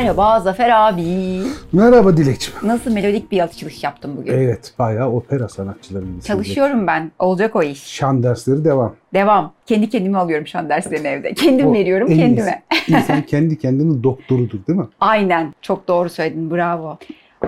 Merhaba Zafer abi. Merhaba Dilekçim. Nasıl melodik bir açılış yaptım bugün? Evet bayağı opera sanatçıları gibi. Çalışıyorum ben. Olacak o iş. Şan dersleri devam. Devam. Kendi kendime alıyorum şu an derslerini evde. Kendim O veriyorum en kendime. İnsan kendi kendinin doktorudur değil mi? Aynen. Çok doğru söyledin. Bravo.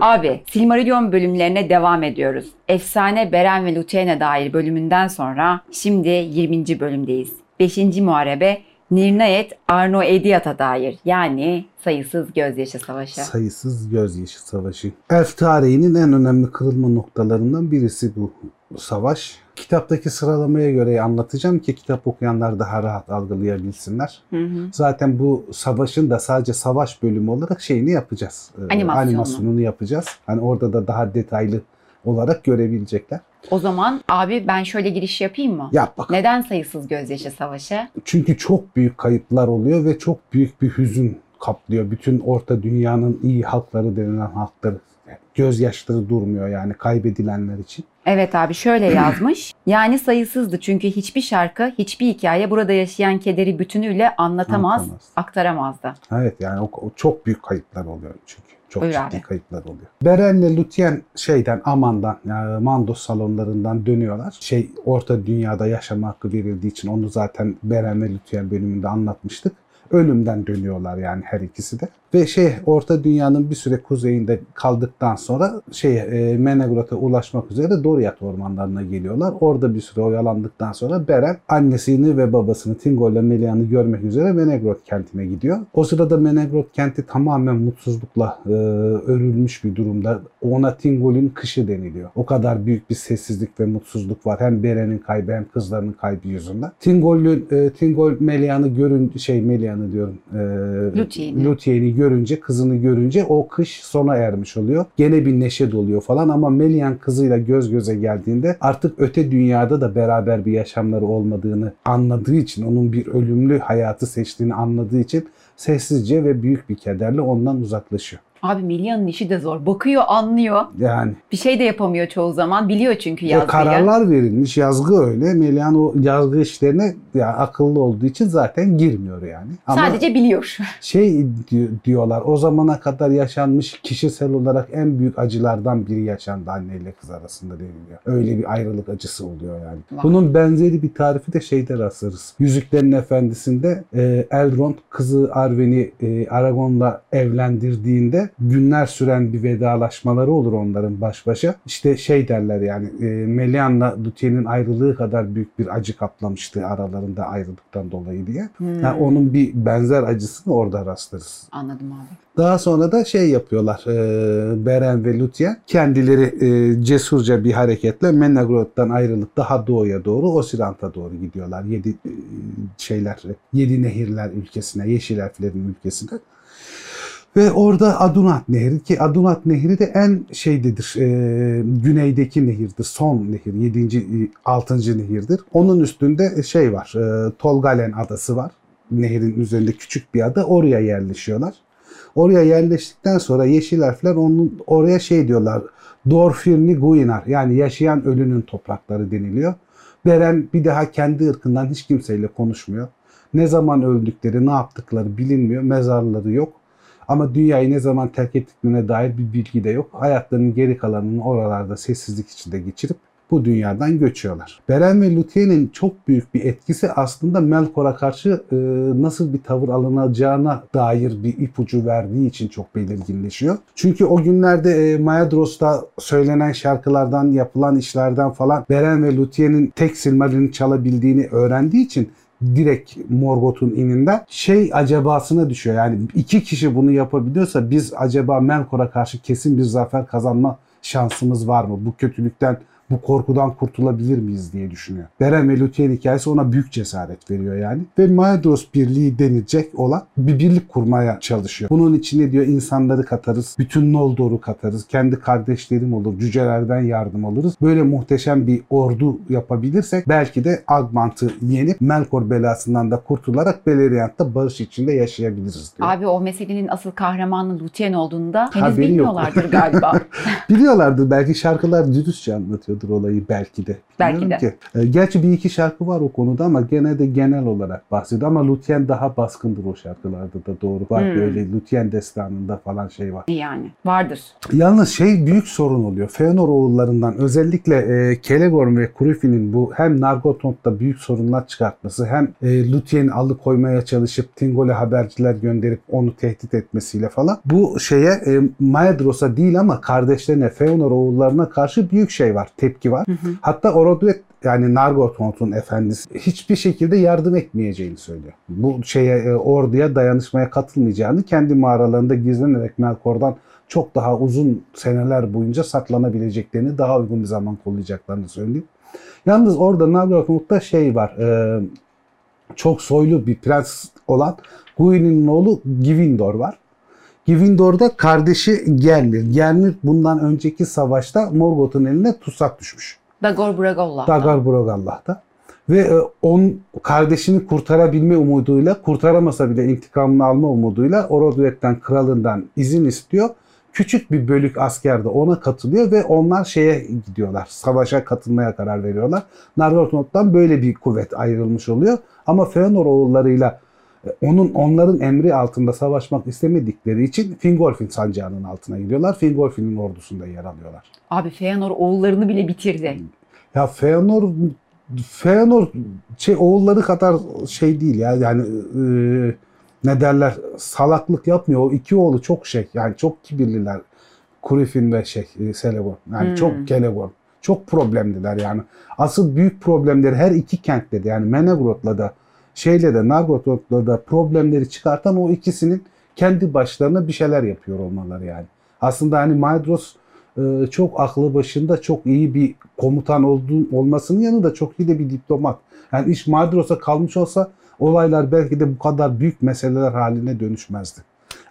Abi, Silmarillion bölümlerine devam ediyoruz. Efsane Beren ve Luthiene'e dair bölümünden sonra şimdi 20. bölümdeyiz. 5. Muharebe Nirnayet Arno Ediat'a dair yani sayısız gözyaşı savaşı. Sayısız gözyaşı savaşı. Elf tarihinin en önemli kırılma noktalarından birisi bu savaş. Kitaptaki sıralamaya göre anlatacağım ki kitap okuyanlar daha rahat algılayabilsinler. Hı hı. Zaten bu savaşın da sadece savaş bölümü olarak şeyini yapacağız. Ee, Animasyonunu. Animasyonunu yapacağız. Hani orada da daha detaylı olarak görebilecekler. O zaman abi ben şöyle giriş yapayım mı? Yap bakalım. Neden sayısız gözyaşı savaşı? Çünkü çok büyük kayıplar oluyor ve çok büyük bir hüzün kaplıyor. Bütün orta dünyanın iyi halkları denilen halkları. Gözyaşları durmuyor yani kaybedilenler için. Evet abi şöyle yazmış. Yani sayısızdı çünkü hiçbir şarkı, hiçbir hikaye burada yaşayan kederi bütünüyle anlatamaz, Anlatamaz. aktaramazdı. Evet yani o, o çok büyük kayıplar oluyor çünkü. Çok Buyur ciddi abi. kayıplar oluyor. Beren'le Lutien şeyden Aman'dan yani Mandos salonlarından dönüyorlar. Şey orta dünyada yaşama hakkı verildiği için onu zaten Beren ve Lutien bölümünde anlatmıştık. Ölümden dönüyorlar yani her ikisi de. Ve şey Orta Dünya'nın bir süre kuzeyinde kaldıktan sonra şey e, Menegrot'a ulaşmak üzere Doriath ormanlarına geliyorlar. Orada bir süre oyalandıktan sonra Beren annesini ve babasını Tingol ile Melian'ı görmek üzere Menegrot kentine gidiyor. O sırada Menegrot kenti tamamen mutsuzlukla e, örülmüş bir durumda. Ona Tingol'ün kışı deniliyor. O kadar büyük bir sessizlik ve mutsuzluk var. Hem Beren'in kaybı hem kızlarının kaybı yüzünden. Tingol'ün e, Tingol Melian'ı görün şey Melian'ı diyorum. E, Luthien'i. Luthien'i görünce, kızını görünce o kış sona ermiş oluyor. Gene bir neşe doluyor falan ama Melian kızıyla göz göze geldiğinde artık öte dünyada da beraber bir yaşamları olmadığını anladığı için, onun bir ölümlü hayatı seçtiğini anladığı için sessizce ve büyük bir kederle ondan uzaklaşıyor. Abi Milya'nın işi de zor. Bakıyor, anlıyor. Yani Bir şey de yapamıyor çoğu zaman. Biliyor çünkü ve yazmayı. kararlar verilmiş, yazgı öyle. Melian o yazgı işlerine ya akıllı olduğu için zaten girmiyor yani. Ama Sadece biliyor. şey di- diyorlar o zamana kadar yaşanmış kişisel olarak en büyük acılardan biri yaşandı anneyle kız arasında deniliyor. Öyle bir ayrılık acısı oluyor yani. Vay. Bunun benzeri bir tarifi de şeyde rastlarız. Yüzüklerin Efendisi'nde e, Elrond kızı Arwen'i e, Aragon'la evlendirdiğinde günler süren bir vedalaşmaları olur onların baş başa. İşte şey derler yani e, Melian'la Luthien'in ayrılığı kadar büyük bir acı kaplamıştı aralarında ayrılıktan dolayı diye. Hmm. Yani onun bir benzer acısını orada rastlarız. Anladım abi. Daha sonra da şey yapıyorlar. E, Beren ve Luthien kendileri e, cesurca bir hareketle Menegroth'tan ayrılıp daha doğuya doğru Osirant'a doğru gidiyorlar. Yedi e, şeyler, yedi nehirler ülkesine, yeşil elflerin ülkesine. Ve orada Adunat Nehri ki Adunat Nehri de en şeydedir, e, güneydeki nehirdir, son nehir, 7. 6. nehirdir. Onun üstünde şey var, e, Tolgalen adası var. Nehrin üzerinde küçük bir ada, oraya yerleşiyorlar. Oraya yerleştikten sonra yeşil harfler onun oraya şey diyorlar. Dorfirni Guinar yani yaşayan ölünün toprakları deniliyor. Beren bir daha kendi ırkından hiç kimseyle konuşmuyor. Ne zaman öldükleri, ne yaptıkları bilinmiyor. Mezarları yok. Ama dünyayı ne zaman terk ettiklerine dair bir bilgi de yok. Hayatlarının geri kalanını oralarda sessizlik içinde geçirip bu dünyadan göçüyorlar. Beren ve Luthien'in çok büyük bir etkisi aslında Melkor'a karşı e, nasıl bir tavır alınacağına dair bir ipucu verdiği için çok belirginleşiyor. Çünkü o günlerde e, Maedros'ta söylenen şarkılardan, yapılan işlerden falan Beren ve Luthien'in tek Silmaril'ini çalabildiğini öğrendiği için direkt Morgoth'un ininden şey acabasına düşüyor. Yani iki kişi bunu yapabiliyorsa biz acaba Melkor'a karşı kesin bir zafer kazanma şansımız var mı? Bu kötülükten bu korkudan kurtulabilir miyiz diye düşünüyor. Beren ve Lúthien hikayesi ona büyük cesaret veriyor yani. Ve Maedhros Birliği denilecek olan bir birlik kurmaya çalışıyor. Bunun içine diyor insanları katarız, bütün Noldor'u katarız, kendi kardeşlerim olur, cücelerden yardım alırız. Böyle muhteşem bir ordu yapabilirsek belki de Agmant'ı yenip Melkor belasından da kurtularak Beleriand'da barış içinde yaşayabiliriz diyor. Abi o meselenin asıl kahramanı Lúthien olduğunu da henüz Haberi yok. bilmiyorlardır galiba. Biliyorlardır belki şarkılar dürüstçe anlatıyordur şarkıdır olayı belki de. Belki Bilmiyorum de. Ki. E, gerçi bir iki şarkı var o konuda ama gene de genel olarak bahsediyor. Ama Lutyen daha baskındır o şarkılarda da doğru. Var Hmm. böyle Lutyen destanında falan şey var. Yani vardır. Yalnız şey büyük sorun oluyor. Feanor oğullarından özellikle e, Kelegorm ve Kurufi'nin bu hem Nargothrond'da büyük sorunlar çıkartması hem e, Lutyen'i alıkoymaya çalışıp Tingol'e haberciler gönderip onu tehdit etmesiyle falan bu şeye e, Maedros'a değil ama kardeşlerine Feanor oğullarına karşı büyük şey var. Tepki var. Hı hı. Hatta Oroduet yani Nargothrond'un efendisi hiçbir şekilde yardım etmeyeceğini söylüyor. Bu şeye e, orduya dayanışmaya katılmayacağını kendi mağaralarında gizlenerek Melkor'dan çok daha uzun seneler boyunca saklanabileceklerini daha uygun bir zaman kollayacaklarını söylüyor. Yalnız orada Nargothrond'da şey var. e, çok soylu bir prens olan Guin'in oğlu Givindor var. Givindor'da kardeşi Gelmir. Gelmir bundan önceki savaşta Morgoth'un eline tutsak düşmüş. Dagor Bragolla. Dagar Brogallah'ta. Ve e, on kardeşini kurtarabilme umuduyla, kurtaramasa bile intikamını alma umuduyla Oroduet'ten, kralından izin istiyor. Küçük bir bölük asker de ona katılıyor ve onlar şeye gidiyorlar. Savaşa katılmaya karar veriyorlar. Nargothrond'dan böyle bir kuvvet ayrılmış oluyor. Ama Feanor oğullarıyla onun onların emri altında savaşmak istemedikleri için Fingolfin sancağının altına gidiyorlar. Fingolfin'in ordusunda yer alıyorlar. Abi Feanor oğullarını bile bitirdi. Ya Feanor Feanor şey oğulları kadar şey değil ya yani e, ne derler salaklık yapmıyor. O iki oğlu çok şey yani çok kibirliler. Kurifin ve şey e, Celeborn. Yani Hmm. çok Celeborn. Çok problemliler yani. Asıl büyük problemleri her iki kentte de yani Menegroth'la da şeyle de Nargothrond'la da problemleri çıkartan o ikisinin kendi başlarına bir şeyler yapıyor olmaları yani. Aslında hani Maedros e, çok aklı başında çok iyi bir komutan olduğu olmasının yanında çok iyi de bir diplomat. Yani iş Maedros'a kalmış olsa olaylar belki de bu kadar büyük meseleler haline dönüşmezdi.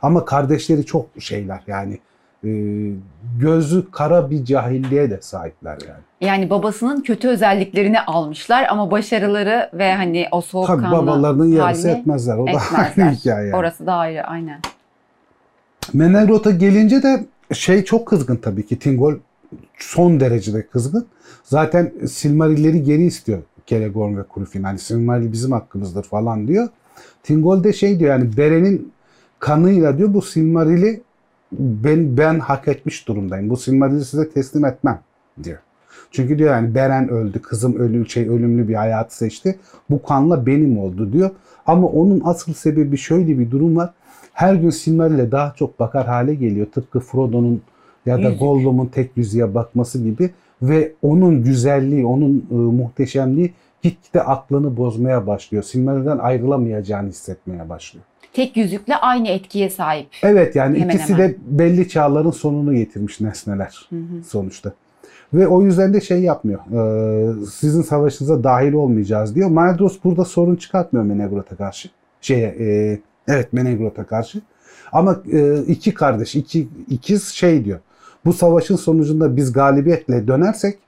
Ama kardeşleri çok şeyler yani gözü kara bir cahilliğe de sahipler yani. Yani babasının kötü özelliklerini almışlar ama başarıları ve hani o Tabii soğukkanlı babalarının yarısı etmezler. O da etmezler. ayrı hikaye. yani. Orası da ayrı aynen. Menegroth'a gelince de şey çok kızgın tabii ki. Tingol son derecede kızgın. Zaten Silmarilleri geri istiyor Kelegorm ve Kurufin. Hani Silmaril bizim hakkımızdır falan diyor. Tingol de şey diyor yani Beren'in kanıyla diyor bu Silmaril'i ben, ben hak etmiş durumdayım. Bu Silmaril'i size teslim etmem diyor. Çünkü diyor yani Beren öldü, kızım ölü, şey ölümlü bir hayat seçti. Bu kanla benim oldu diyor. Ama onun asıl sebebi şöyle bir durum var. Her gün Silmaril'e daha çok bakar hale geliyor. Tıpkı Frodo'nun ya da. Gollum'un tek yüzüğe bakması gibi ve onun güzelliği, onun e, muhteşemliği gitgide aklını bozmaya başlıyor. Silmaril'den ayrılamayacağını hissetmeye başlıyor. Tek yüzükle aynı etkiye sahip. Evet yani Hemen ikisi hemen. de belli çağların sonunu getirmiş nesneler Hı hı. sonuçta. Ve o yüzden de şey yapmıyor. e, sizin savaşınıza dahil olmayacağız diyor. Maedros burada sorun çıkartmıyor Menegroth'a karşı. Şeye, e, evet Menegroth'a karşı. Ama e, iki kardeş, iki ikiz şey diyor. Bu savaşın sonucunda biz galibiyetle dönersek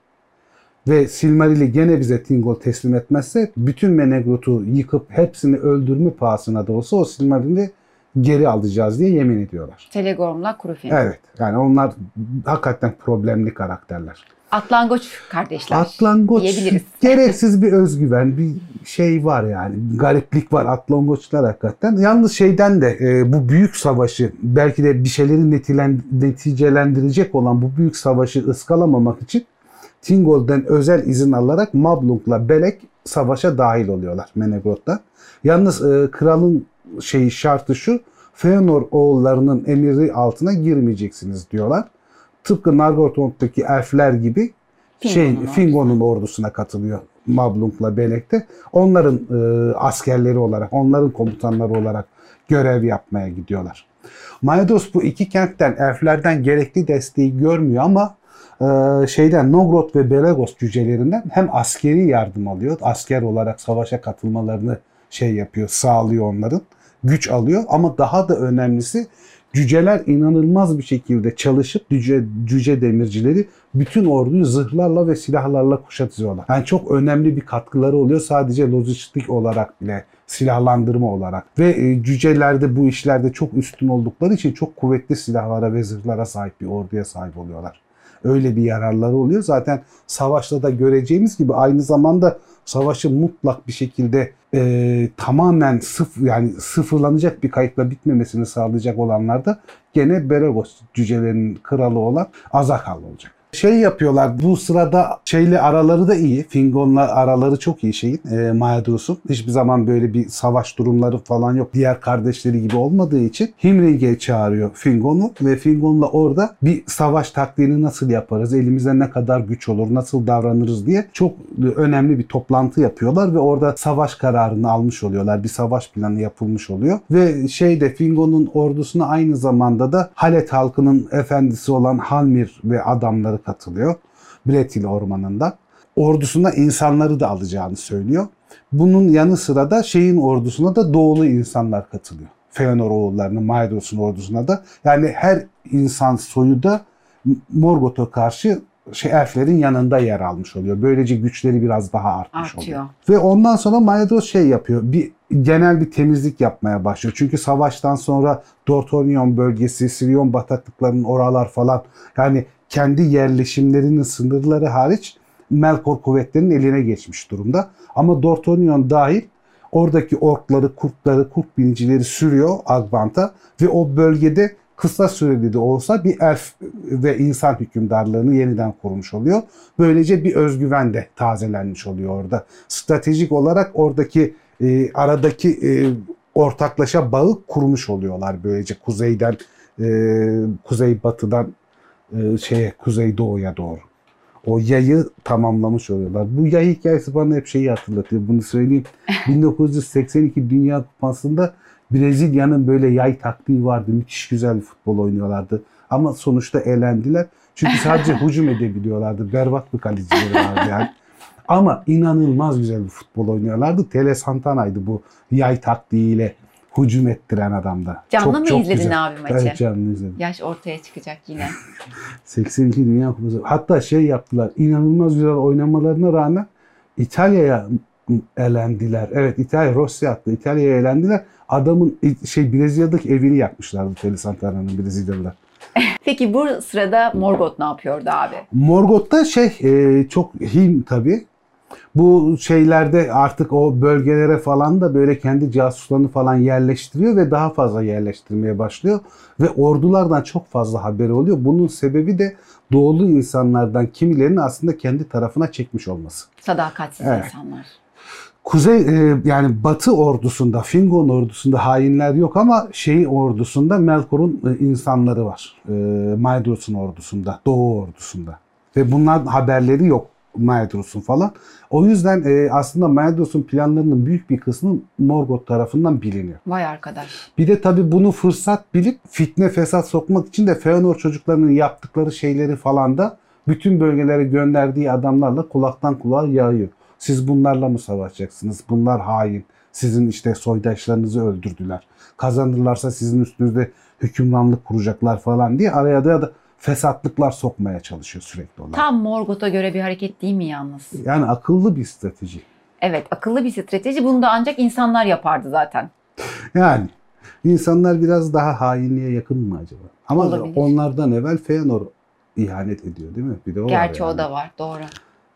ve Silmaril'i gene bize Tingol teslim etmezse bütün Menegroth'u yıkıp hepsini öldürme pahasına da olsa o Silmaril'i geri alacağız diye yemin ediyorlar. Telegorm'la Kurufin. Evet. Yani onlar hakikaten problemli karakterler. Atlangoç kardeşler. Atlangoç diyebiliriz. gereksiz bir özgüven, bir şey var yani. Gariplik var Atlangoçlar hakikaten. Yalnız şeyden de e, bu büyük savaşı belki de bir şeyleri netilen- neticelendirecek olan bu büyük savaşı ıskalamamak için Tingol'den özel izin alarak Mablung'la Belek savaşa dahil oluyorlar Menegroth'ta. Yalnız e, kralın şeyi şartı şu Feanor oğullarının emiri altına girmeyeceksiniz diyorlar. Tıpkı Nargothrond'daki elfler gibi şey Fingon'un Fingon'un ordusuna katılıyor Mablung'la Belek'te. Onların e, askerleri olarak, onların komutanları olarak görev yapmaya gidiyorlar. Maedos bu iki kentten elflerden gerekli desteği görmüyor ama e, şeyden Nogrod ve Belegos cücelerinden hem askeri yardım alıyor. Asker olarak savaşa katılmalarını şey yapıyor, sağlıyor onların. Güç alıyor ama daha da önemlisi cüceler inanılmaz bir şekilde çalışıp cüce, cüce demircileri bütün orduyu zırhlarla ve silahlarla kuşatıyorlar. Yani çok önemli bir katkıları oluyor sadece lojistik olarak bile silahlandırma olarak. Ve e, cücelerde bu işlerde çok üstün oldukları için çok kuvvetli silahlara ve zırhlara sahip bir orduya sahip oluyorlar. Öyle bir yararları oluyor. Zaten savaşta da göreceğimiz gibi aynı zamanda savaşın mutlak bir şekilde e, tamamen sıf yani sıfırlanacak bir kayıpla bitmemesini sağlayacak olanlar da gene Beregos cücelerinin kralı olan Azakal olacak şey yapıyorlar. Bu sırada şeyle araları da iyi. Fingon'la araları çok iyi şeyin. E, Maedrus'un. Hiçbir zaman böyle bir savaş durumları falan yok. Diğer kardeşleri gibi olmadığı için Himring'e çağırıyor Fingon'u ve Fingon'la orada bir savaş taktiğini nasıl yaparız? Elimizde ne kadar güç olur? Nasıl davranırız diye çok önemli bir toplantı yapıyorlar ve orada savaş kararını almış oluyorlar. Bir savaş planı yapılmış oluyor. Ve şeyde Fingon'un ordusuna aynı zamanda da Halet halkının efendisi olan Halmir ve adamları katılıyor. Bretil ormanında. Ordusuna insanları da alacağını söylüyor. Bunun yanı sıra da şeyin ordusuna da doğulu insanlar katılıyor. Feanor oğullarının Maedos'un ordusuna da. Yani her insan soyu da Morgoth'a karşı şey elflerin yanında yer almış oluyor. Böylece güçleri biraz daha artmış Artıyor. oluyor. Ve ondan sonra Maedros şey yapıyor. Bir genel bir temizlik yapmaya başlıyor. Çünkü savaştan sonra Dorthonion bölgesi, Sirion bataklıklarının oralar falan yani kendi yerleşimlerinin sınırları hariç Melkor kuvvetlerinin eline geçmiş durumda. Ama Dortonion dahil oradaki orkları, kurtları, kurt binicileri sürüyor Agbant'a ve o bölgede kısa süreli de olsa bir elf ve insan hükümdarlığını yeniden kurmuş oluyor. Böylece bir özgüven de tazelenmiş oluyor orada. Stratejik olarak oradaki e, aradaki e, ortaklaşa bağı kurmuş oluyorlar böylece kuzeyden e, kuzey batıdan e, şeye kuzey doğuya doğru. O yayı tamamlamış oluyorlar. Bu yay hikayesi bana hep şeyi hatırlatıyor. Bunu söyleyeyim. 1982 Dünya Kupası'nda Brezilya'nın böyle yay taktiği vardı. Müthiş güzel bir futbol oynuyorlardı. Ama sonuçta elendiler. Çünkü sadece hücum edebiliyorlardı. Berbat bir kalecileri vardı yani. Ama inanılmaz güzel bir futbol oynuyorlardı. Tele Santana'ydı bu yay taktiğiyle hücum ettiren adamda. Canlı çok, mı çok izledin güzel. abi maçı? Evet canlı izledim. Yaş ortaya çıkacak yine. 82 Dünya Kupası. Hatta şey yaptılar. İnanılmaz güzel oynamalarına rağmen İtalya'ya elendiler. Evet İtalya Rossi attı. İtalya'ya elendiler. Adamın şey Brezilya'daki evini yakmışlardı Tele Santana'nın Brezilyalılar. Peki bu sırada Morgoth ne yapıyordu abi? Morgoth'ta şey e, çok him tabii. Bu şeylerde artık o bölgelere falan da böyle kendi casuslarını falan yerleştiriyor ve daha fazla yerleştirmeye başlıyor. Ve ordulardan çok fazla haberi oluyor. Bunun sebebi de doğulu insanlardan kimilerini aslında kendi tarafına çekmiş olması. Sadakatsiz evet. insanlar. Kuzey e, yani Batı ordusunda, Fingon ordusunda hainler yok ama şey ordusunda Melkor'un e, insanları var. E, Maedos'un ordusunda, Doğu ordusunda. Ve bunlar haberleri yok. Maedros'un falan. O yüzden e, aslında Maedros'un planlarının büyük bir kısmı Morgoth tarafından biliniyor. Vay arkadaş. Bir de tabii bunu fırsat bilip fitne fesat sokmak için de Feanor çocuklarının yaptıkları şeyleri falan da bütün bölgelere gönderdiği adamlarla kulaktan kulağa yağıyor. Siz bunlarla mı savaşacaksınız? Bunlar hain. Sizin işte soydaşlarınızı öldürdüler. Kazanırlarsa sizin üstünüzde hükümranlık kuracaklar falan diye araya da fesatlıklar sokmaya çalışıyor sürekli olarak. Tam Morgoth'a göre bir hareket değil mi yalnız? Yani akıllı bir strateji. Evet akıllı bir strateji. Bunu da ancak insanlar yapardı zaten. Yani insanlar biraz daha hainliğe yakın mı acaba? Ama Olabilir. onlardan evvel Feanor ihanet ediyor değil mi? Bir de o Gerçi var yani. o da var doğru.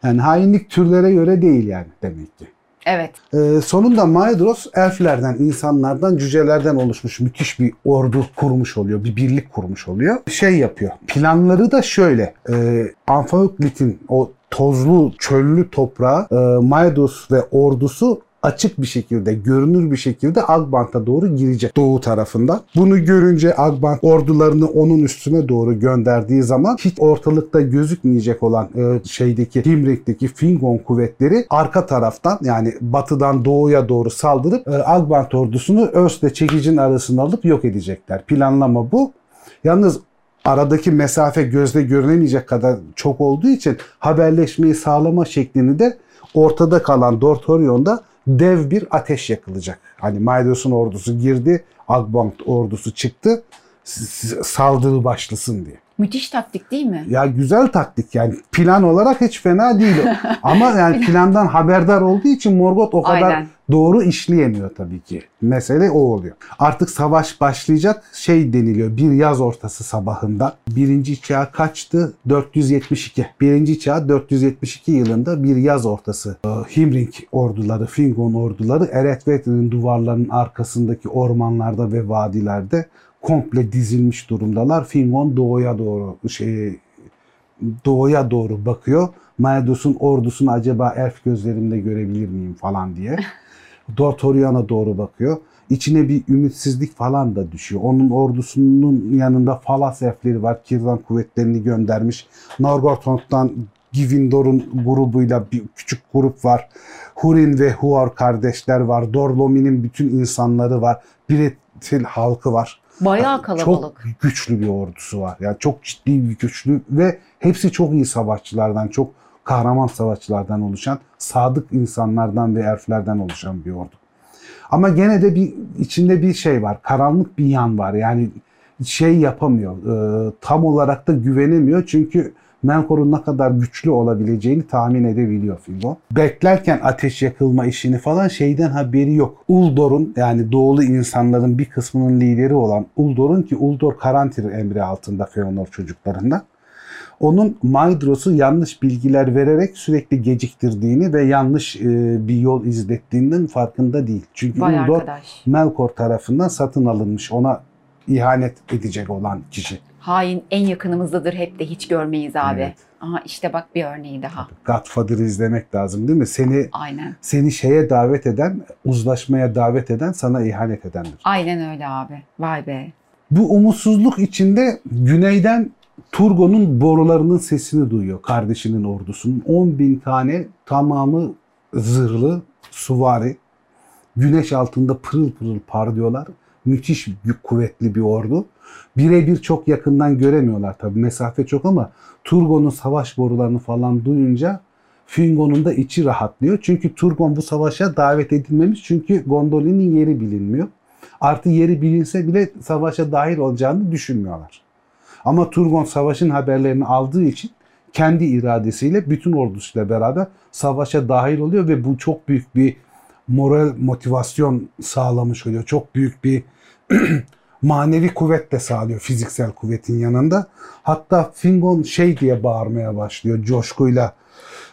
Yani hainlik türlere göre değil yani demek ki. Evet. Ee, sonunda Maedros elflerden, insanlardan, cücelerden oluşmuş müthiş bir ordu kurmuş oluyor. Bir birlik kurmuş oluyor. Şey yapıyor. Planları da şöyle. E, Anfaüklit'in o tozlu, çöllü toprağı e, Maedus ve ordusu açık bir şekilde, görünür bir şekilde Agbant'a doğru girecek doğu tarafında. Bunu görünce Agbant ordularını onun üstüne doğru gönderdiği zaman hiç ortalıkta gözükmeyecek olan e, şeydeki Himrek'teki Fingon kuvvetleri arka taraftan yani batıdan doğuya doğru saldırıp e, Agbant ordusunu Özle çekicin arasına alıp yok edecekler. Planlama bu. Yalnız aradaki mesafe gözle görünemeyecek kadar çok olduğu için haberleşmeyi sağlama şeklini de ortada kalan Dortorion'da dev bir ateş yakılacak. Hani Maedos'un ordusu girdi, Agbant ordusu çıktı saldırı başlasın diye. Müthiş taktik değil mi? Ya güzel taktik yani plan olarak hiç fena değil. Ama yani plandan haberdar olduğu için Morgoth o kadar Aynen. doğru işleyemiyor tabii ki. Mesele o oluyor. Artık savaş başlayacak şey deniliyor bir yaz ortası sabahında. Birinci çağ kaçtı? 472. Birinci çağ 472 yılında bir yaz ortası. Ee, Himring orduları, Fingon orduları Eretvet'in duvarlarının arkasındaki ormanlarda ve vadilerde komple dizilmiş durumdalar. Fingon doğuya doğru şey doğuya doğru bakıyor. Maedus'un ordusunu acaba elf gözlerimle görebilir miyim falan diye. Dortorian'a doğru bakıyor. İçine bir ümitsizlik falan da düşüyor. Onun ordusunun yanında Falas elfleri var. Kirdan kuvvetlerini göndermiş. Nargothrond'dan Givindor'un grubuyla bir küçük grup var. Hurin ve Huor kardeşler var. Dorlomi'nin bütün insanları var. Biretil halkı var. Bayağı kalabalık. Çok güçlü bir ordusu var. Yani çok ciddi bir güçlü ve hepsi çok iyi savaşçılardan, çok kahraman savaşçılardan oluşan, sadık insanlardan ve elflerden oluşan bir ordu. Ama gene de bir içinde bir şey var. Karanlık bir yan var. Yani şey yapamıyor. e, tam olarak da güvenemiyor. Çünkü Melkor'un ne kadar güçlü olabileceğini tahmin edebiliyor Fingon. Beklerken ateş yakılma işini falan şeyden haberi yok. Uldor'un yani doğulu insanların bir kısmının lideri olan Uldor'un ki Uldor Karantir emri altında Feanor çocuklarından. Onun Maedros'u yanlış bilgiler vererek sürekli geciktirdiğini ve yanlış e, bir yol izlettiğinin farkında değil. Çünkü Vay Uldor arkadaş. Melkor tarafından satın alınmış. Ona ihanet edecek olan kişi. Hain en yakınımızdadır hep de hiç görmeyiz abi. Evet. Aha işte bak bir örneği daha. Godfather'ı izlemek lazım değil mi? Seni Aynen. seni şeye davet eden, uzlaşmaya davet eden sana ihanet edendir. Aynen öyle abi. Vay be. Bu umutsuzluk içinde güneyden Turgon'un borularının sesini duyuyor kardeşinin ordusunun. 10 bin tane tamamı zırhlı suvari. Güneş altında pırıl pırıl parlıyorlar. Müthiş bir kuvvetli bir ordu. Birebir çok yakından göremiyorlar tabii mesafe çok ama Turgon'un savaş borularını falan duyunca Fingon'un da içi rahatlıyor. Çünkü Turgon bu savaşa davet edilmemiş çünkü Gondolin'in yeri bilinmiyor. Artı yeri bilinse bile savaşa dahil olacağını düşünmüyorlar. Ama Turgon savaşın haberlerini aldığı için kendi iradesiyle bütün ordusuyla beraber savaşa dahil oluyor ve bu çok büyük bir moral motivasyon sağlamış oluyor. Çok büyük bir manevi kuvvet de sağlıyor fiziksel kuvvetin yanında. Hatta Fingon şey diye bağırmaya başlıyor coşkuyla.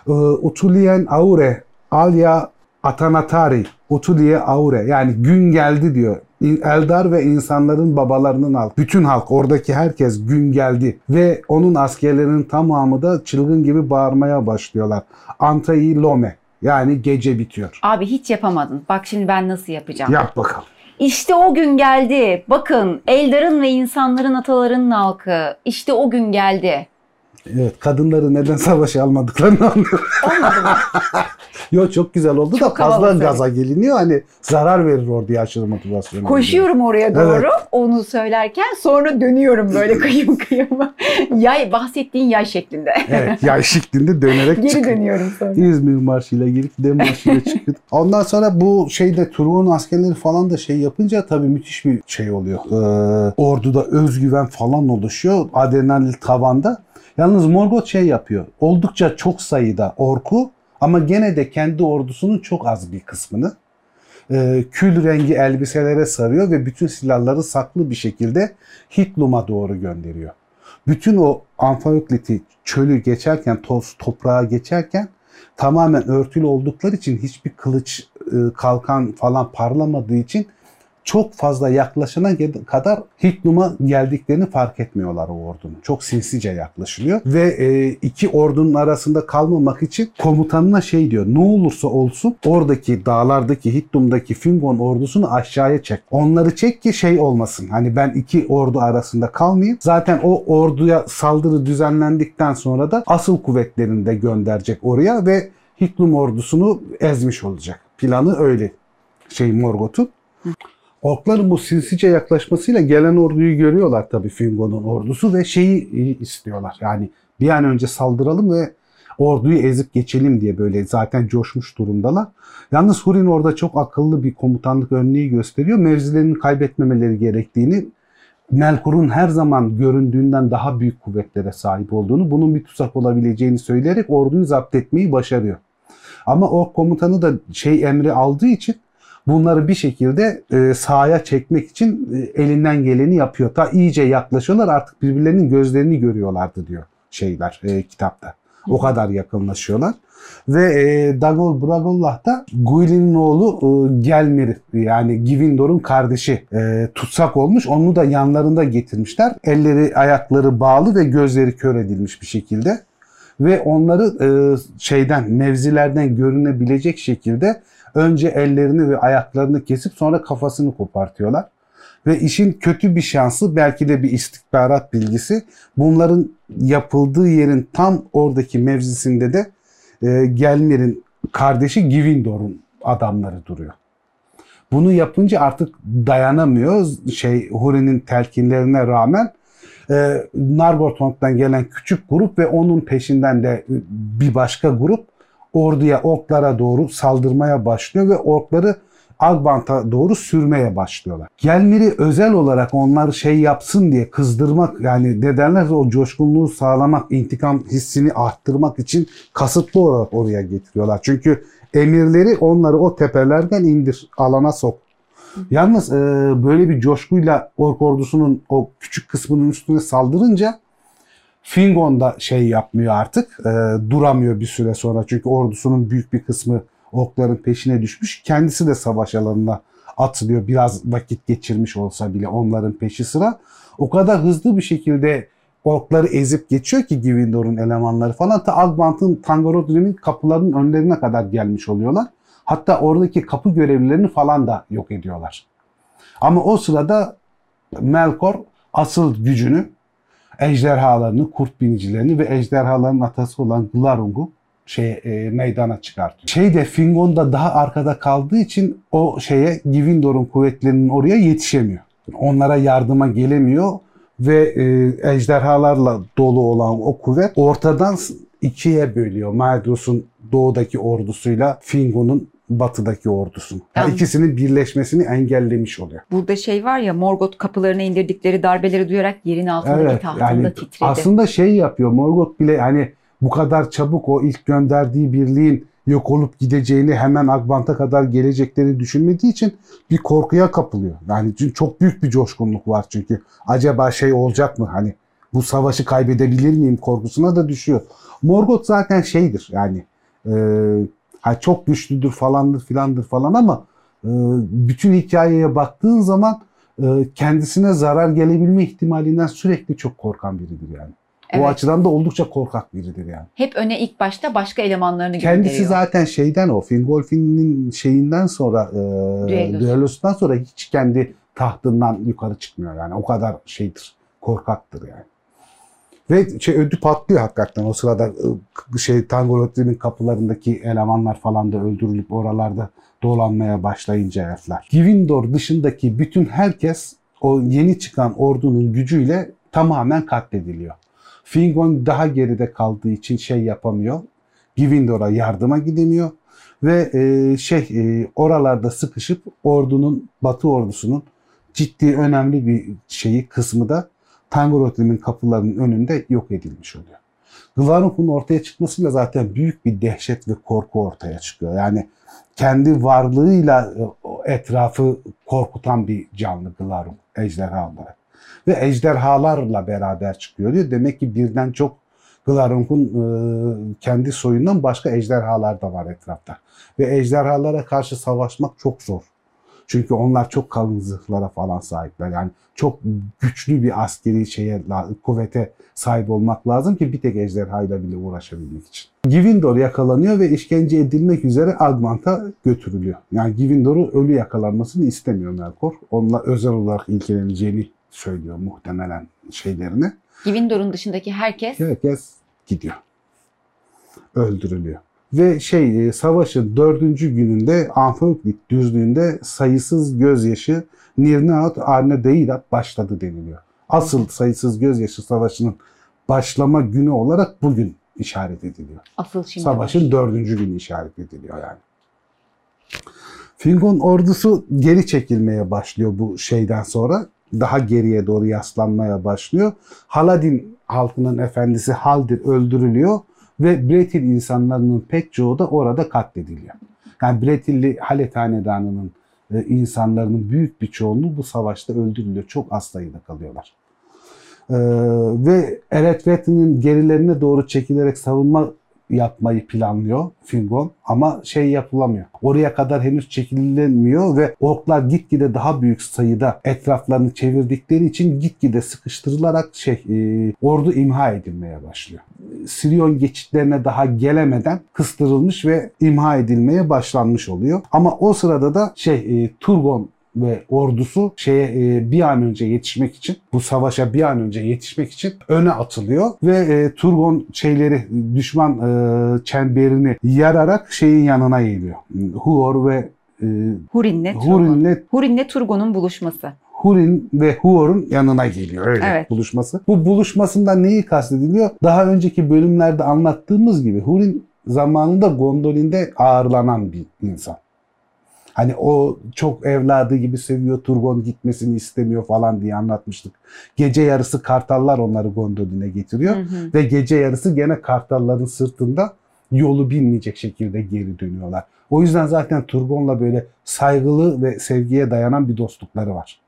Ee, Utulien aure alya atanatari utuliye aure yani gün geldi diyor. Eldar ve insanların babalarının halk. Bütün halk oradaki herkes gün geldi ve onun askerlerinin tamamı da çılgın gibi bağırmaya başlıyorlar. Antai lome yani gece bitiyor. Abi hiç yapamadın. Bak şimdi ben nasıl yapacağım. Yap bakalım. İşte o gün geldi. Bakın Eldar'ın ve insanların atalarının halkı. İşte o gün geldi. Evet kadınları neden savaşa almadıklarını anlıyorum. Olmadı mı? Yo çok güzel oldu Çok da fazla havalı gaza geliniyor. Hani zarar verir orduya aşırı motivasyon. Koşuyorum oraya doğru onu söylerken sonra dönüyorum böyle kıyım kıyım. yay bahsettiğin yay şeklinde. Evet yay şeklinde dönerek Geri çıkıyor. dönüyorum sonra. İzmir marşıyla girip dem marşıyla çıkıyor. Ondan sonra bu şeyde Turgon askerleri falan da şey yapınca tabii müthiş bir şey oluyor. Ee, orduda özgüven falan oluşuyor. Adrenalin tavanda. Yalnız Morgoth şey yapıyor. Oldukça çok sayıda orku ama gene de kendi ordusunun çok az bir kısmını e, kül rengi elbiselere sarıyor ve bütün silahları saklı bir şekilde Hitlum'a doğru gönderiyor. Bütün o Anfayoklit'i çölü geçerken, toz toprağa geçerken tamamen örtülü oldukları için hiçbir kılıç, e, kalkan falan parlamadığı için çok fazla yaklaşana kadar Hitlum'a geldiklerini fark etmiyorlar o ordunun. Çok sinsice yaklaşılıyor ve e, iki ordunun arasında kalmamak için komutanına şey diyor. Ne olursa olsun oradaki dağlardaki Hitlum'daki Fingon ordusunu aşağıya çek. Onları çek ki şey olmasın. Hani ben iki ordu arasında kalmayayım. Zaten o orduya saldırı düzenlendikten sonra da asıl kuvvetlerini de gönderecek oraya ve Hitlum ordusunu ezmiş olacak. Planı öyle şey Morgoth'un. Orkların bu sinsice yaklaşmasıyla gelen orduyu görüyorlar tabii Fingon'un ordusu ve şeyi istiyorlar. Yani bir an önce saldıralım ve orduyu ezip geçelim diye böyle zaten coşmuş durumdalar. Yalnız Hurin orada çok akıllı bir komutanlık örneği gösteriyor. Mevzilerini kaybetmemeleri gerektiğini Melkor'un her zaman göründüğünden daha büyük kuvvetlere sahip olduğunu, bunun bir tuzak olabileceğini söyleyerek orduyu zapt etmeyi başarıyor. Ama o komutanı da şey emri aldığı için bunları bir şekilde e, sahaya çekmek için e, elinden geleni yapıyor. Ta iyice yaklaşıyorlar artık birbirlerinin gözlerini görüyorlardı diyor şeyler e, kitapta. O kadar yakınlaşıyorlar. Ve e, Dagol Bragollah da Guilin'in oğlu e, Gelmir yani Givindor'un kardeşi e, tutsak olmuş. Onu da yanlarında getirmişler. Elleri ayakları bağlı ve gözleri kör edilmiş bir şekilde. Ve onları e, şeyden mevzilerden görünebilecek şekilde önce ellerini ve ayaklarını kesip sonra kafasını kopartıyorlar. Ve işin kötü bir şansı belki de bir istihbarat bilgisi bunların yapıldığı yerin tam oradaki mevzisinde de e, Gelmir'in kardeşi Givindor'un adamları duruyor. Bunu yapınca artık dayanamıyor. Şey Huri'nin telkinlerine rağmen e, Nargothrond'dan gelen küçük grup ve onun peşinden de bir başka grup orduya, orklara doğru saldırmaya başlıyor ve orkları Agbant'a doğru sürmeye başlıyorlar. Gelmir'i özel olarak onlar şey yapsın diye kızdırmak yani ne derlerse o coşkunluğu sağlamak, intikam hissini arttırmak için kasıtlı olarak oraya getiriyorlar. Çünkü emirleri onları o tepelerden indir, alana sok. Yalnız e, böyle bir coşkuyla ork ordusunun o küçük kısmının üstüne saldırınca Fingon da şey yapmıyor artık. E, duramıyor bir süre sonra. Çünkü ordusunun büyük bir kısmı okların peşine düşmüş. Kendisi de savaş alanına atılıyor. Biraz vakit geçirmiş olsa bile onların peşi sıra. O kadar hızlı bir şekilde orkları ezip geçiyor ki Givindor'un elemanları falan. Ta Agbant'ın Tangorodrim'in kapılarının önlerine kadar gelmiş oluyorlar. Hatta oradaki kapı görevlilerini falan da yok ediyorlar. Ama o sırada Melkor asıl gücünü ejderhalarını, kurt binicilerini ve ejderhaların atası olan Glarung'u şey e, meydana çıkartıyor. Şey de Fingon da daha arkada kaldığı için o şeye Givindor'un kuvvetlerinin oraya yetişemiyor. Onlara yardıma gelemiyor ve e, ejderhalarla dolu olan o kuvvet ortadan ikiye bölüyor. Maedros'un doğudaki ordusuyla Fingon'un batıdaki ordusunu. Yani ikisinin birleşmesini engellemiş oluyor. Burada şey var ya Morgoth kapılarına indirdikleri darbeleri duyarak yerin altındaki Evet tahtında yani titredi. aslında şey yapıyor Morgoth bile hani bu kadar çabuk o ilk gönderdiği birliğin yok olup gideceğini hemen Agbant'a kadar gelecekleri düşünmediği için bir korkuya kapılıyor. Yani çok büyük bir coşkunluk var çünkü. Acaba şey olacak mı hani bu savaşı kaybedebilir miyim korkusuna da düşüyor. Morgoth zaten şeydir yani e, ha çok güçlüdür falandır filandır falan ama e, bütün hikayeye baktığın zaman e, kendisine zarar gelebilme ihtimalinden sürekli çok korkan biridir yani. O Evet. açıdan da oldukça korkak biridir yani. Hep öne ilk başta başka elemanlarını Kendisi gönderiyor. zaten şeyden o Fingolfin'in şeyinden sonra e, Düellosu. düellosundan sonra hiç kendi tahtından yukarı çıkmıyor yani. O kadar şeydir. Korkaktır yani. Ve şey ödü patlıyor hakikaten o sırada e, şey Tangolotli'nin kapılarındaki elemanlar falan da öldürülüp oralarda dolanmaya başlayınca herifler. Givindor dışındaki bütün herkes o yeni çıkan ordunun gücüyle tamamen katlediliyor. Fingon daha geride kaldığı için şey yapamıyor. Givindor'a yardıma gidemiyor ve e, şey e, oralarda sıkışıp ordunun Batı ordusunun ciddi önemli bir şeyi kısmı da Tangorotlim'in kapılarının önünde yok edilmiş oluyor. Glarung'un ortaya çıkmasıyla zaten büyük bir dehşet ve korku ortaya çıkıyor. Yani kendi varlığıyla e, etrafı korkutan bir canlı Glarung ejderha olarak. Ve ejderhalarla beraber çıkıyor diyor. Demek ki birden çok Glarung'un e, kendi soyundan başka ejderhalar da var etrafta. Ve ejderhalara karşı savaşmak çok zor. Çünkü onlar çok kalın zırhlara falan sahipler. Yani çok güçlü bir askeri şeye, kuvvete sahip olmak lazım ki bir tek ejderhayla bile uğraşabilmek için. Givindor yakalanıyor ve işkence edilmek üzere Agmant'a götürülüyor. Yani Givindor'u ölü yakalanmasını istemiyor Melkor. Onunla özel olarak ilgileneceğini söylüyor muhtemelen şeylerine. Givindor'un dışındaki herkes Herkes gidiyor. Öldürülüyor. Ve şey e, savaşın dördüncü gününde Anföklit düzlüğünde sayısız gözyaşı Nirnaat Arne Deirat başladı deniliyor. Asıl sayısız gözyaşı savaşının başlama günü olarak bugün işaret ediliyor. asıl şimdi Savaşın başlıyor. dördüncü günü işaret ediliyor yani. Fingon ordusu geri çekilmeye başlıyor bu şeyden sonra. daha geriye doğru yaslanmaya başlıyor. Haladin halkının efendisi Haldir öldürülüyor ve Bretil insanlarının pek çoğu da orada katlediliyor. Yani Bretilli Halet Hanedanı'nın e, insanların büyük bir çoğunluğu bu savaşta öldürülüyor. Çok az sayıda kalıyorlar. Ee, ve Eretvet'in gerilerine doğru çekilerek savunma yapmayı planlıyor Fingon ama şey yapılamıyor. Oraya kadar henüz çekilemiyor ve orklar gitgide daha büyük sayıda etraflarını çevirdikleri için gitgide sıkıştırılarak şey e, ordu imha edilmeye başlıyor. Sirion geçitlerine daha gelemeden kıstırılmış ve imha edilmeye başlanmış oluyor. Ama o sırada da şey e, Turgon ve ordusu şeye e, bir an önce yetişmek için bu savaşa bir an önce yetişmek için öne atılıyor ve e, Turgon şeyleri düşman e, çemberini yararak şeyin yanına geliyor. Huor ve e, Hurin'le Hurin'le Turgon'un buluşması. Hurin ve Huor'un yanına geliyor öyle Evet. buluşması. Bu buluşmasında neyi kastediliyor? Daha önceki bölümlerde anlattığımız gibi Hurin zamanında Gondolin'de ağırlanan bir insan. Hani o çok evladı gibi seviyor, Turgon gitmesini istemiyor falan diye anlatmıştık. Gece yarısı kartallar onları Gondolin'e getiriyor Hı hı. ve gece yarısı gene kartalların sırtında yolu bilmeyecek şekilde geri dönüyorlar. O yüzden zaten Turgon'la böyle saygılı ve sevgiye dayanan bir dostlukları var.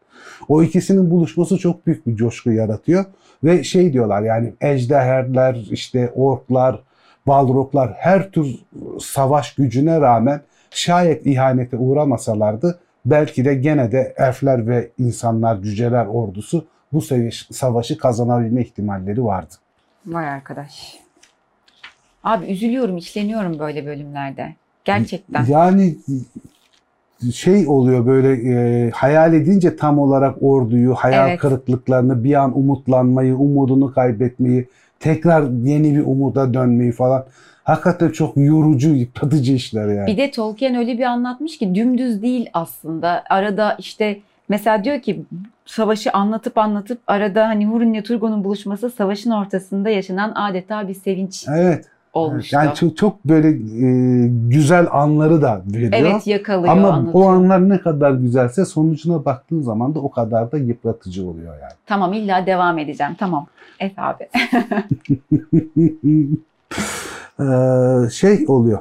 O ikisinin buluşması çok büyük bir coşku yaratıyor ve şey diyorlar yani ejderhalar, işte orklar, balroglar her tür savaş gücüne rağmen şayet ihanete uğramasalardı belki de gene de elfler ve insanlar, cüceler ordusu bu savaşı kazanabilme ihtimalleri vardı. Vay arkadaş. Abi üzülüyorum, içleniyorum böyle bölümlerde. Gerçekten. Yani şey oluyor böyle e, hayal edince tam olarak orduyu, hayal Evet. kırıklıklarını, bir an umutlanmayı, umudunu kaybetmeyi, tekrar yeni bir umuda dönmeyi falan. Hakikaten çok yorucu, yıpratıcı işler yani. Bir de Tolkien öyle bir anlatmış ki dümdüz değil aslında. Arada işte mesela diyor ki savaşı anlatıp anlatıp arada hani Hurin'le Turgon'un buluşması savaşın ortasında yaşanan adeta bir sevinç Evet. olmuştu. Yani çok, çok böyle e, güzel anları da veriyor. evet yakalıyor, Ama anlatıyor. o anlar ne kadar güzelse sonucuna baktığın zaman da o kadar da yıpratıcı oluyor yani. Tamam illa devam edeceğim. Tamam. Efe abi. Ee, şey oluyor.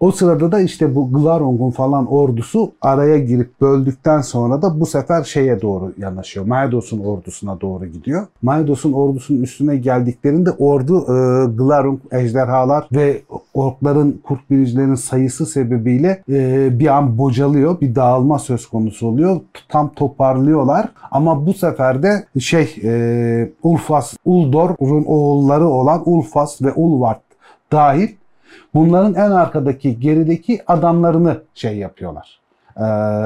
O sırada da işte bu Glarong'un falan ordusu araya girip böldükten sonra da bu sefer şeye doğru yanaşıyor. Maedos'un ordusuna doğru gidiyor. Maedos'un ordusunun üstüne geldiklerinde ordu e, Glarong ejderhalar ve orkların kurt binicilerin sayısı sebebiyle e, bir an bocalıyor. Bir dağılma söz konusu oluyor. Tam toparlıyorlar. Ama bu sefer de şey e, Ulfas, Uldor'un oğulları olan Ulfas ve Ulvart dahil bunların en arkadaki gerideki adamlarını şey yapıyorlar. Ee,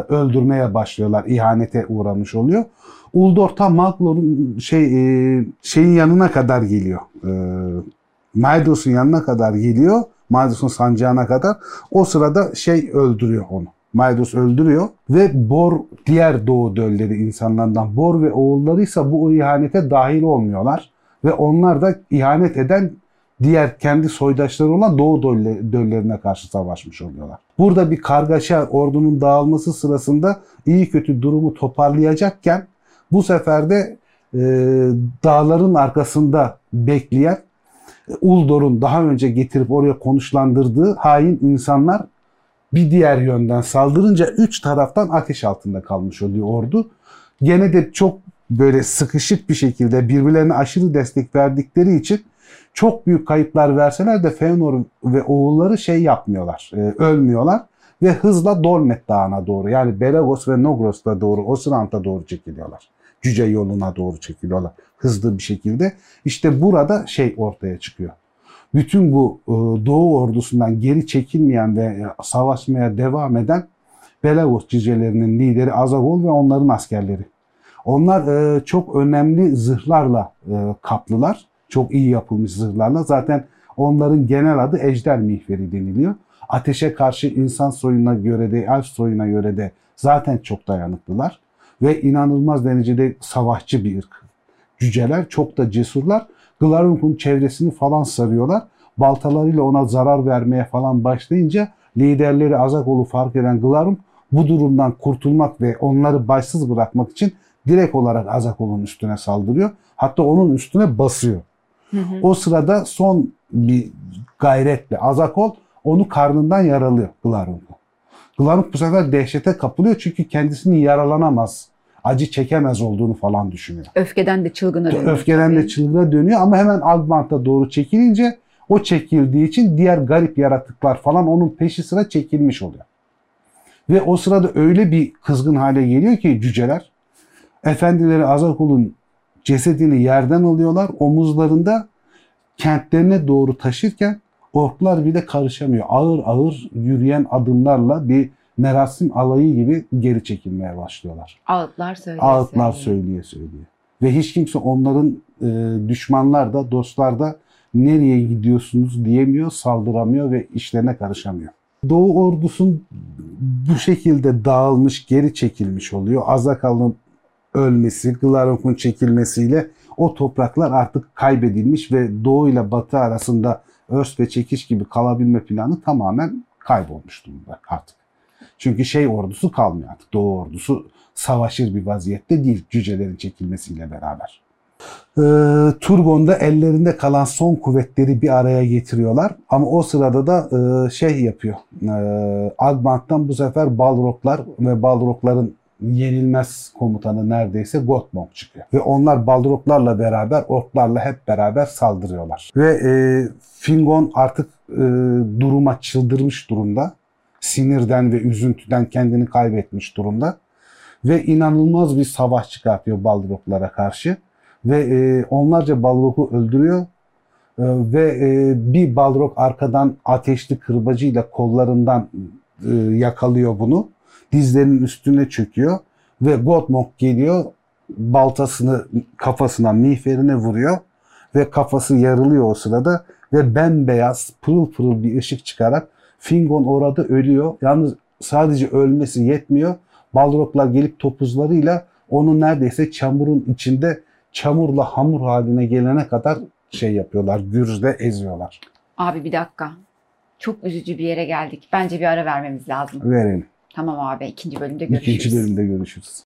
öldürmeye başlıyorlar. ihanete uğramış oluyor. Uldor tam Maglor'un şey e, şeyin yanına kadar geliyor. Ee, Maedos'un yanına kadar geliyor. Maedos'un sancağına kadar. O sırada şey öldürüyor onu. Maedos öldürüyor ve Bor diğer doğu dölleri insanlardan Bor ve oğullarıysa bu ihanete dahil olmuyorlar ve onlar da ihanet eden diğer kendi soydaşları olan Doğu dölle- döllerine karşı savaşmış oluyorlar. Burada bir kargaşa ordunun dağılması sırasında iyi kötü durumu toparlayacakken bu sefer de e, dağların arkasında bekleyen e, Uldor'un daha önce getirip oraya konuşlandırdığı hain insanlar bir diğer yönden saldırınca üç taraftan ateş altında kalmış oluyor ordu. Gene de çok böyle sıkışık bir şekilde birbirlerine aşırı destek verdikleri için çok büyük kayıplar verseler de Fëanor ve oğulları şey yapmıyorlar, e, ölmüyorlar ve hızla Dolmet Dağı'na doğru yani Belagos ve Nogros'a doğru, Osirant'a doğru çekiliyorlar. Cüce yoluna doğru çekiliyorlar hızlı bir şekilde. İşte burada şey ortaya çıkıyor. Bütün bu e, Doğu ordusundan geri çekilmeyen ve e, savaşmaya devam eden Belagos cücelerinin lideri Azagol ve onların askerleri. Onlar e, çok önemli zırhlarla e, kaplılar. Çok iyi yapılmış zırhlarla. Zaten onların genel adı ejder mihveri deniliyor. Ateşe karşı insan soyuna göre de, elf soyuna göre de zaten çok dayanıklılar. Ve inanılmaz derecede savaşçı bir ırk. Cüceler çok da cesurlar. Glarung'un çevresini falan sarıyorlar. Baltalarıyla ona zarar vermeye falan başlayınca liderleri Azagol'u fark eden Glarung bu durumdan kurtulmak ve onları başsız bırakmak için direkt olarak Azakol'un üstüne saldırıyor. Hatta onun üstüne basıyor. Hı hı. O sırada son bir gayretle Azakol onu karnından yaralıyor Glarung'u. Glarung bu sefer dehşete kapılıyor çünkü kendisini yaralanamaz, acı çekemez olduğunu falan düşünüyor. Öfkeden de çılgına dönüyor. Öfkeden de çılgına dönüyor ama hemen Algmant'a doğru çekilince o çekildiği için diğer garip yaratıklar falan onun peşi sıra çekilmiş oluyor. Ve o sırada öyle bir kızgın hale geliyor ki cüceler efendileri Azakul'un cesedini yerden alıyorlar. Omuzlarında kentlerine doğru taşırken orklar bile karışamıyor. Ağır ağır yürüyen adımlarla bir merasim alayı gibi geri çekilmeye başlıyorlar. Ağıtlar söyleye Ağıtlar söyleye. söyleye. Ve hiç kimse onların e, düşmanlar da dostlar da nereye gidiyorsunuz diyemiyor, saldıramıyor ve işlerine karışamıyor. Doğu ordusun bu şekilde dağılmış, geri çekilmiş oluyor. Azakal'ın ölmesi, Glarung'un çekilmesiyle o topraklar artık kaybedilmiş ve Doğu ile Batı arasında örs ve çekiş gibi kalabilme planı tamamen kaybolmuş durumda artık. Çünkü şey ordusu kalmıyor artık. Doğu ordusu savaşır bir vaziyette değil cücelerin çekilmesiyle beraber. Ee, Turgon'da ellerinde kalan son kuvvetleri bir araya getiriyorlar. Ama o sırada da e, şey yapıyor. E, Agmant'tan bu sefer Balroglar ve Balrogların yenilmez komutanı neredeyse Gottmog çıkıyor. Ve onlar Balroglarla beraber orklarla hep beraber saldırıyorlar. Ve e, Fingon artık e, duruma çıldırmış durumda. Sinirden ve üzüntüden kendini kaybetmiş durumda. Ve inanılmaz bir savaş çıkartıyor Balroglara karşı. Ve e, onlarca Balrog'u öldürüyor. E, ve e, bir Balrog arkadan ateşli kırbacıyla kollarından e, yakalıyor bunu. Dizlerinin üstüne çöküyor. Ve Gottmog geliyor baltasını kafasına, miğferine vuruyor. Ve kafası yarılıyor o sırada. Ve bembeyaz, pırıl pırıl bir ışık çıkarak Fingon orada ölüyor. Yalnız sadece ölmesi yetmiyor. Balroglar gelip topuzlarıyla onu neredeyse çamurun içinde çamurla hamur haline gelene kadar şey yapıyorlar. Gürzle eziyorlar. Abi bir dakika. Çok üzücü bir yere geldik. Bence bir ara vermemiz lazım. Verelim. Tamam abi. ikinci bölümde görüşürüz. İkinci bölümde görüşürüz.